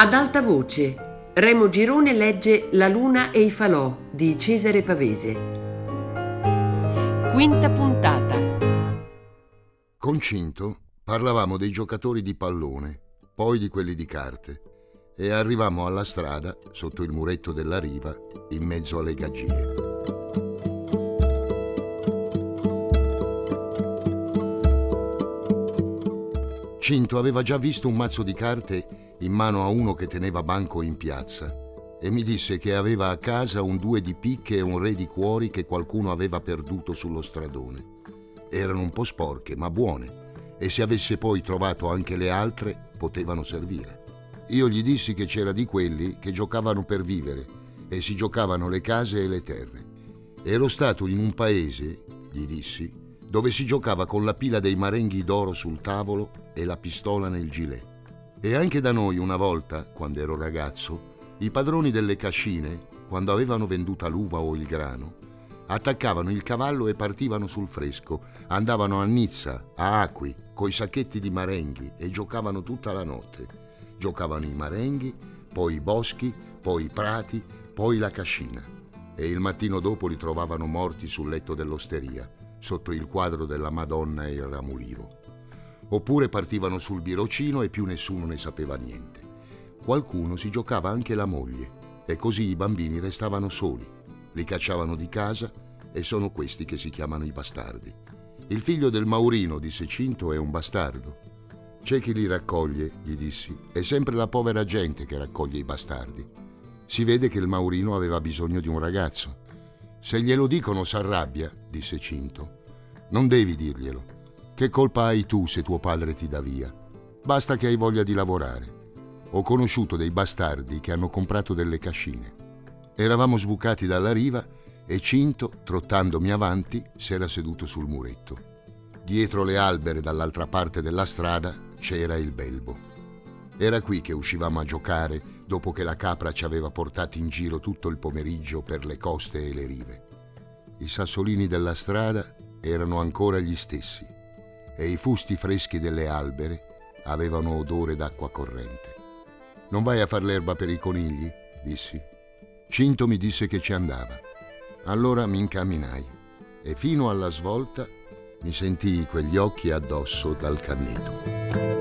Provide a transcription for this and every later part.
Ad alta voce, Remo Girone legge La luna e i falò di Cesare Pavese. Quinta puntata. Con Cinto parlavamo dei giocatori di pallone, poi di quelli di carte, e arrivammo alla strada, sotto il muretto della riva, in mezzo alle gaggie. Cinto aveva già visto un mazzo di carte in mano a uno che teneva banco in piazza e mi disse che aveva a casa un due di picche e un re di cuori che qualcuno aveva perduto sullo stradone. Erano un po' sporche, ma buone, e se avesse poi trovato anche le altre, potevano servire. Io gli dissi che c'era di quelli che giocavano per vivere e si giocavano le case e le terre. Ero stato in un paese, gli dissi, dove si giocava con la pila dei marenghi d'oro sul tavolo e la pistola nel gilet. E anche da noi una volta, quando ero ragazzo, i padroni delle cascine, quando avevano venduta l'uva o il grano, attaccavano il cavallo e partivano sul fresco, andavano a Nizza, a Acqui, coi sacchetti di marenghi e giocavano tutta la notte. Giocavano i marenghi, poi i boschi, poi i prati, poi la cascina. E il mattino dopo li trovavano morti sul letto dell'osteria sotto il quadro della Madonna e il Ramulivo. Oppure partivano sul birocino e più nessuno ne sapeva niente. Qualcuno si giocava anche la moglie e così i bambini restavano soli. Li cacciavano di casa e sono questi che si chiamano i bastardi. Il figlio del Maurino, disse Cinto, è un bastardo. C'è chi li raccoglie, gli dissi. È sempre la povera gente che raccoglie i bastardi. Si vede che il Maurino aveva bisogno di un ragazzo se glielo dicono s'arrabbia, disse Cinto. Non devi dirglielo. Che colpa hai tu se tuo padre ti dà via? Basta che hai voglia di lavorare. Ho conosciuto dei bastardi che hanno comprato delle cascine. Eravamo sbucati dalla riva e Cinto, trottandomi avanti, s'era seduto sul muretto. Dietro le albere dall'altra parte della strada c'era il belbo. Era qui che uscivamo a giocare dopo che la capra ci aveva portati in giro tutto il pomeriggio per le coste e le rive. I sassolini della strada erano ancora gli stessi e i fusti freschi delle albere avevano odore d'acqua corrente. Non vai a far l'erba per i conigli? dissi. Cinto mi disse che ci andava. Allora mi incamminai e fino alla svolta mi sentii quegli occhi addosso dal canneto.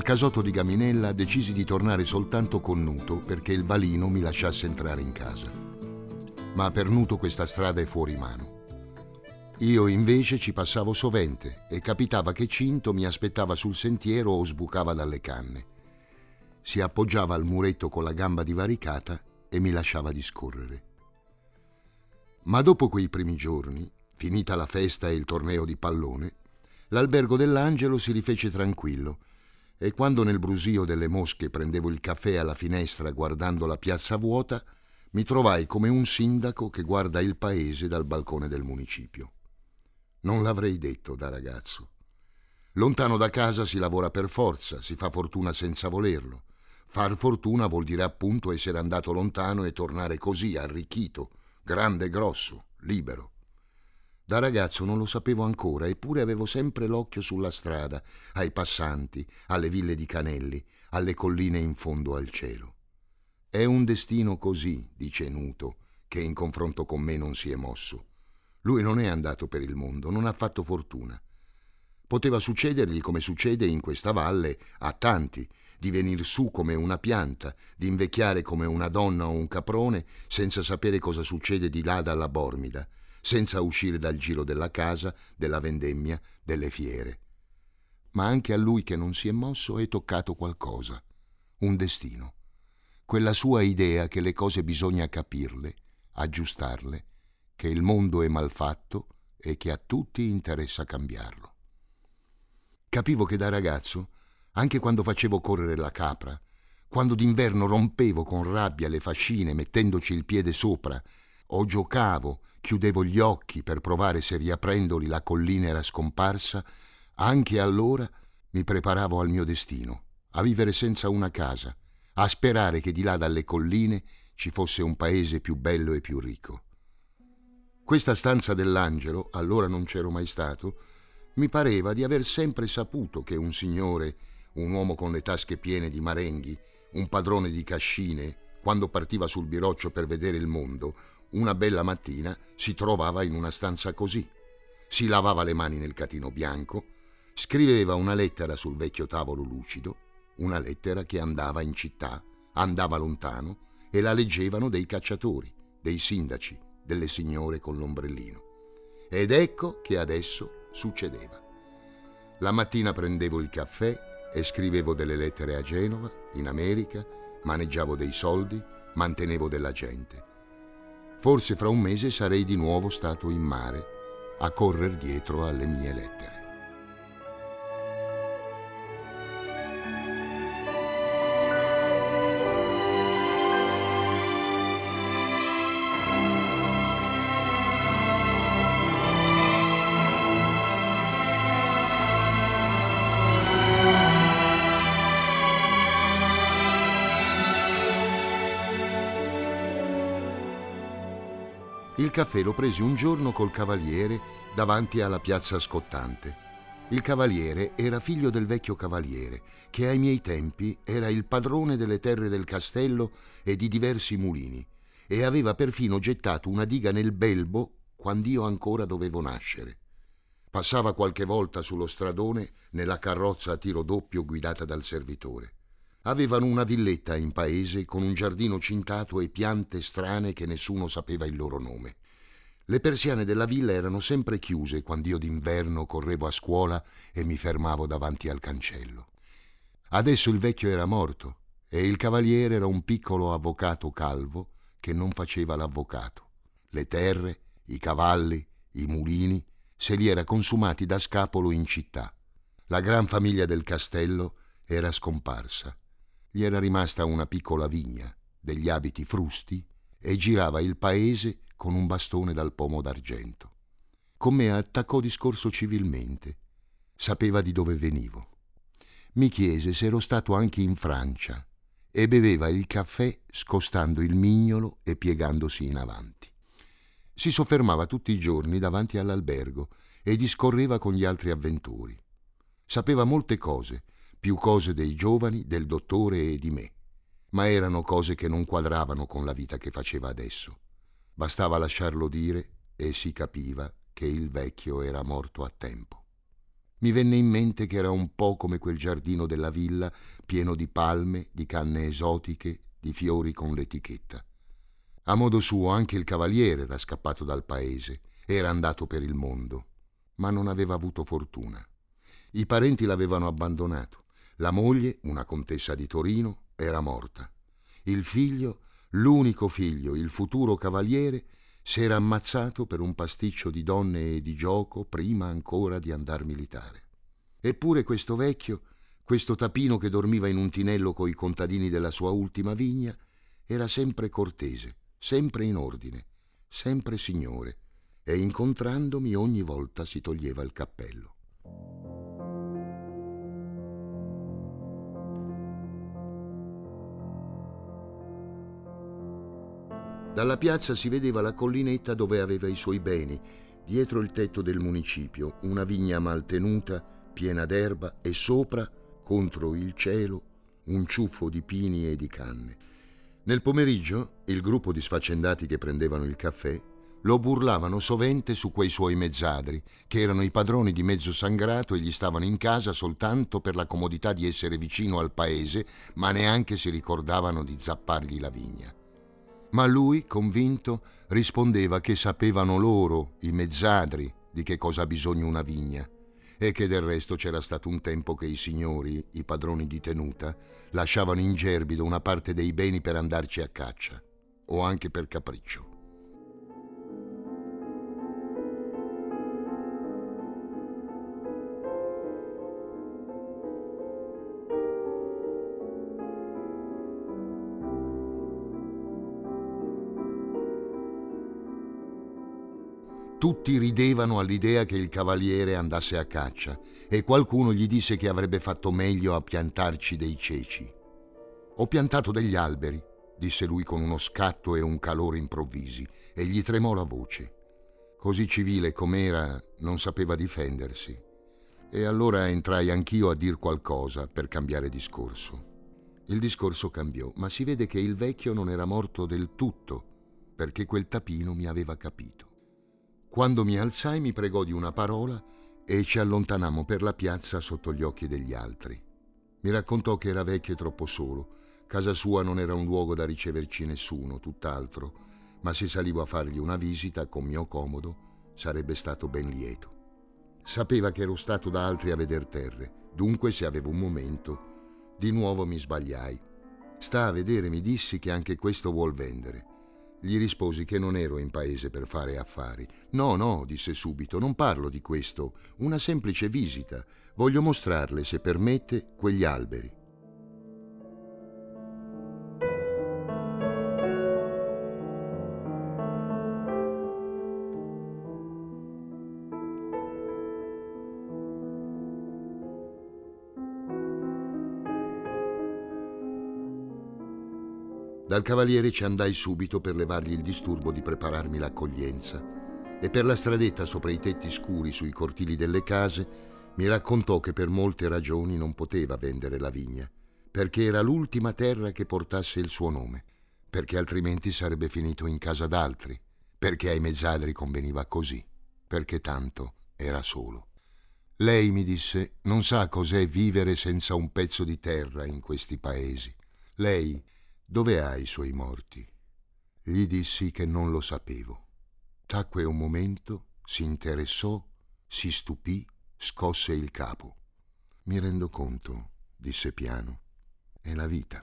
Al casotto di Gaminella decisi di tornare soltanto con Nuto perché il valino mi lasciasse entrare in casa. Ma per Nuto questa strada è fuori mano. Io invece ci passavo sovente e capitava che Cinto mi aspettava sul sentiero o sbucava dalle canne. Si appoggiava al muretto con la gamba divaricata e mi lasciava discorrere. Ma dopo quei primi giorni, finita la festa e il torneo di pallone, l'albergo dell'Angelo si rifece tranquillo e quando nel brusio delle mosche prendevo il caffè alla finestra guardando la piazza vuota, mi trovai come un sindaco che guarda il paese dal balcone del municipio. Non l'avrei detto da ragazzo. Lontano da casa si lavora per forza, si fa fortuna senza volerlo. Far fortuna vuol dire appunto essere andato lontano e tornare così, arricchito, grande e grosso, libero. Da ragazzo non lo sapevo ancora, eppure avevo sempre l'occhio sulla strada, ai passanti, alle ville di Canelli, alle colline in fondo al cielo. È un destino così, dice Nuto, che in confronto con me non si è mosso. Lui non è andato per il mondo, non ha fatto fortuna. Poteva succedergli come succede in questa valle a tanti, di venir su come una pianta, di invecchiare come una donna o un caprone, senza sapere cosa succede di là dalla bormida senza uscire dal giro della casa, della vendemmia, delle fiere. Ma anche a lui che non si è mosso è toccato qualcosa, un destino, quella sua idea che le cose bisogna capirle, aggiustarle, che il mondo è malfatto e che a tutti interessa cambiarlo. Capivo che da ragazzo, anche quando facevo correre la capra, quando d'inverno rompevo con rabbia le fascine mettendoci il piede sopra, o giocavo chiudevo gli occhi per provare se riaprendoli la collina era scomparsa, anche allora Mi preparavo al mio destino, a vivere senza una casa, a sperare che di là dalle colline ci fosse un paese più bello e più ricco. Questa stanza dell'angelo, allora non c'ero mai stato, mi pareva di aver sempre saputo che un signore, un uomo con le tasche piene di marenghi, un padrone di cascine, quando partiva sul biroccio per vedere il mondo, una bella mattina si trovava in una stanza così. Si lavava le mani nel catino bianco, scriveva una lettera sul vecchio tavolo lucido, una lettera che andava in città, andava lontano e la leggevano dei cacciatori, dei sindaci, delle signore con l'ombrellino. Ed ecco che adesso succedeva. La mattina prendevo il caffè e scrivevo delle lettere a Genova, in America, maneggiavo dei soldi, mantenevo della gente. Forse fra un mese sarei di nuovo stato in mare a correre dietro alle mie lettere. Il caffè lo presi un giorno col cavaliere davanti alla piazza scottante. Il cavaliere era figlio del vecchio cavaliere, che ai miei tempi era il padrone delle terre del castello e di diversi mulini, e aveva perfino gettato una diga nel Belbo quand'io ancora dovevo nascere. Passava qualche volta sullo stradone nella carrozza a tiro doppio guidata dal servitore. Avevano una villetta in paese con un giardino cintato e piante strane che nessuno sapeva il loro nome. Le persiane della villa erano sempre chiuse quando io d'inverno correvo a scuola e mi fermavo davanti al cancello. Adesso il vecchio era morto e il cavaliere era un piccolo avvocato calvo che non faceva l'avvocato. Le terre, i cavalli, i mulini se li era consumati da scapolo in città. La gran famiglia del castello era scomparsa gli era rimasta una piccola vigna, degli abiti frusti e girava il paese con un bastone dal pomo d'argento. Con me attaccò discorso civilmente. Sapeva di dove venivo. Mi chiese se ero stato anche in Francia e beveva il caffè scostando il mignolo e piegandosi in avanti. Si soffermava tutti i giorni davanti all'albergo e discorreva con gli altri avventori. Sapeva molte cose più cose dei giovani, del dottore e di me, ma erano cose che non quadravano con la vita che faceva adesso. Bastava lasciarlo dire e si capiva che il vecchio era morto a tempo. Mi venne in mente che era un po' come quel giardino della villa pieno di palme, di canne esotiche, di fiori con l'etichetta. A modo suo anche il cavaliere era scappato dal paese, era andato per il mondo, ma non aveva avuto fortuna. I parenti l'avevano abbandonato la moglie, una contessa di Torino, era morta. Il figlio, l'unico figlio, il futuro cavaliere, s'era ammazzato per un pasticcio di donne e di gioco prima ancora di andar militare. Eppure questo vecchio, questo tapino che dormiva in un tinello coi contadini della sua ultima vigna, era sempre cortese, sempre in ordine, sempre signore, e incontrandomi ogni volta si toglieva il cappello. Dalla piazza si vedeva la collinetta dove aveva i suoi beni, dietro il tetto del municipio, una vigna maltenuta, piena d'erba e sopra, contro il cielo, un ciuffo di pini e di canne. Nel pomeriggio, il gruppo di sfaccendati che prendevano il caffè lo burlavano sovente su quei suoi mezzadri, che erano i padroni di mezzo sangrato e gli stavano in casa soltanto per la comodità di essere vicino al paese, ma neanche si ricordavano di zappargli la vigna. Ma lui, convinto, rispondeva che sapevano loro, i mezzadri, di che cosa ha bisogno una vigna e che del resto c'era stato un tempo che i signori, i padroni di tenuta, lasciavano in gerbido una parte dei beni per andarci a caccia, o anche per capriccio. Tutti ridevano all'idea che il cavaliere andasse a caccia e qualcuno gli disse che avrebbe fatto meglio a piantarci dei ceci. Ho piantato degli alberi, disse lui con uno scatto e un calore improvvisi, e gli tremò la voce. Così civile com'era, non sapeva difendersi. E allora entrai anch'io a dir qualcosa per cambiare discorso. Il discorso cambiò, ma si vede che il vecchio non era morto del tutto, perché quel tapino mi aveva capito. Quando mi alzai mi pregò di una parola e ci allontanammo per la piazza sotto gli occhi degli altri. Mi raccontò che era vecchio e troppo solo. Casa sua non era un luogo da riceverci nessuno, tutt'altro, ma se salivo a fargli una visita con mio comodo sarebbe stato ben lieto. Sapeva che ero stato da altri a veder terre, dunque se avevo un momento, di nuovo mi sbagliai. Sta a vedere, mi dissi che anche questo vuol vendere. Gli risposi che non ero in paese per fare affari. No, no, disse subito, non parlo di questo, una semplice visita. Voglio mostrarle, se permette, quegli alberi. Dal cavaliere ci andai subito per levargli il disturbo di prepararmi l'accoglienza e per la stradetta sopra i tetti scuri sui cortili delle case mi raccontò che per molte ragioni non poteva vendere la vigna, perché era l'ultima terra che portasse il suo nome, perché altrimenti sarebbe finito in casa d'altri, perché ai mezzadri conveniva così, perché tanto era solo. Lei mi disse non sa cos'è vivere senza un pezzo di terra in questi paesi. Lei dove ha i suoi morti? Gli dissi che non lo sapevo. Tacque un momento, si interessò, si stupì, scosse il capo. Mi rendo conto, disse piano. È la vita.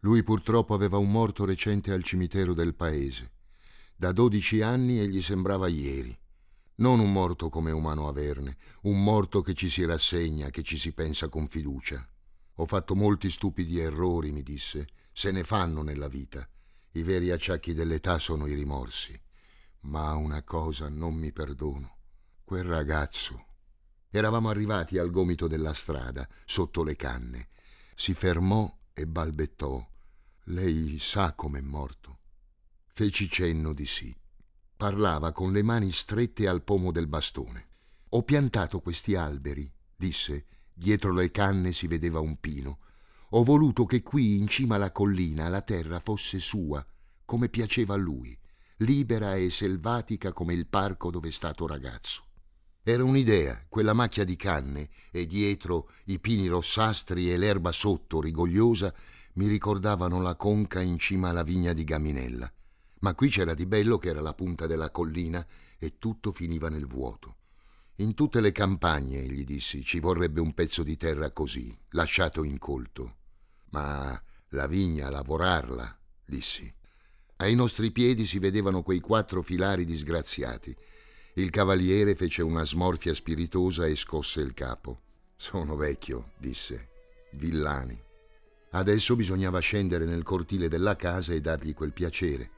Lui purtroppo aveva un morto recente al cimitero del paese. Da dodici anni e gli sembrava ieri. Non un morto come umano averne, un morto che ci si rassegna, che ci si pensa con fiducia. Ho fatto molti stupidi errori, mi disse, se ne fanno nella vita. I veri acciacchi dell'età sono i rimorsi. Ma una cosa non mi perdono. Quel ragazzo. Eravamo arrivati al gomito della strada, sotto le canne. Si fermò e balbettò. Lei sa com'è morto. Feci cenno di sì. Parlava con le mani strette al pomo del bastone. Ho piantato questi alberi, disse. Dietro le canne si vedeva un pino. Ho voluto che qui in cima alla collina la terra fosse sua, come piaceva a lui, libera e selvatica come il parco dove è stato ragazzo. Era un'idea, quella macchia di canne e dietro i pini rossastri e l'erba sotto, rigogliosa, mi ricordavano la conca in cima alla vigna di Gaminella. Ma qui c'era di bello che era la punta della collina e tutto finiva nel vuoto. In tutte le campagne, gli dissi, ci vorrebbe un pezzo di terra così, lasciato incolto. Ma la vigna, lavorarla, dissi. Ai nostri piedi si vedevano quei quattro filari disgraziati. Il cavaliere fece una smorfia spiritosa e scosse il capo. Sono vecchio, disse. Villani. Adesso bisognava scendere nel cortile della casa e dargli quel piacere.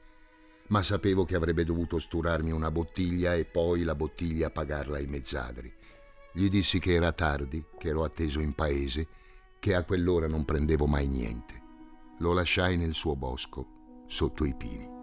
Ma sapevo che avrebbe dovuto sturarmi una bottiglia e poi la bottiglia pagarla ai mezzadri. Gli dissi che era tardi, che ero atteso in paese che a quell'ora non prendevo mai niente. Lo lasciai nel suo bosco, sotto i pini.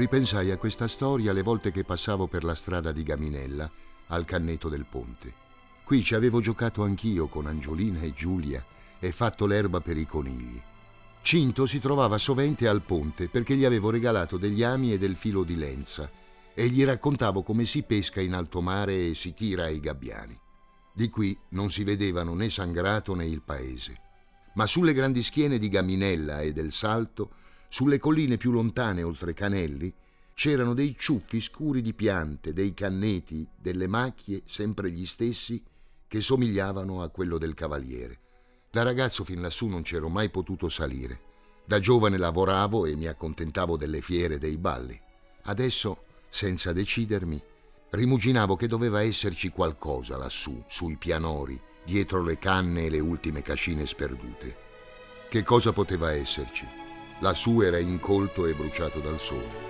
Ripensai a questa storia le volte che passavo per la strada di Gaminella, al canneto del ponte. Qui ci avevo giocato anch'io con Angiolina e Giulia e fatto l'erba per i conigli. Cinto si trovava sovente al ponte perché gli avevo regalato degli ami e del filo di lenza e gli raccontavo come si pesca in alto mare e si tira ai gabbiani. Di qui non si vedevano né Sangrato né il paese. Ma sulle grandi schiene di Gaminella e del Salto sulle colline più lontane, oltre Canelli, c'erano dei ciuffi scuri di piante, dei canneti, delle macchie, sempre gli stessi, che somigliavano a quello del cavaliere. Da ragazzo fin lassù non c'ero mai potuto salire. Da giovane lavoravo e mi accontentavo delle fiere e dei balli. Adesso, senza decidermi, rimuginavo che doveva esserci qualcosa lassù, sui pianori, dietro le canne e le ultime cascine sperdute. Che cosa poteva esserci? Lassù era incolto e bruciato dal sole.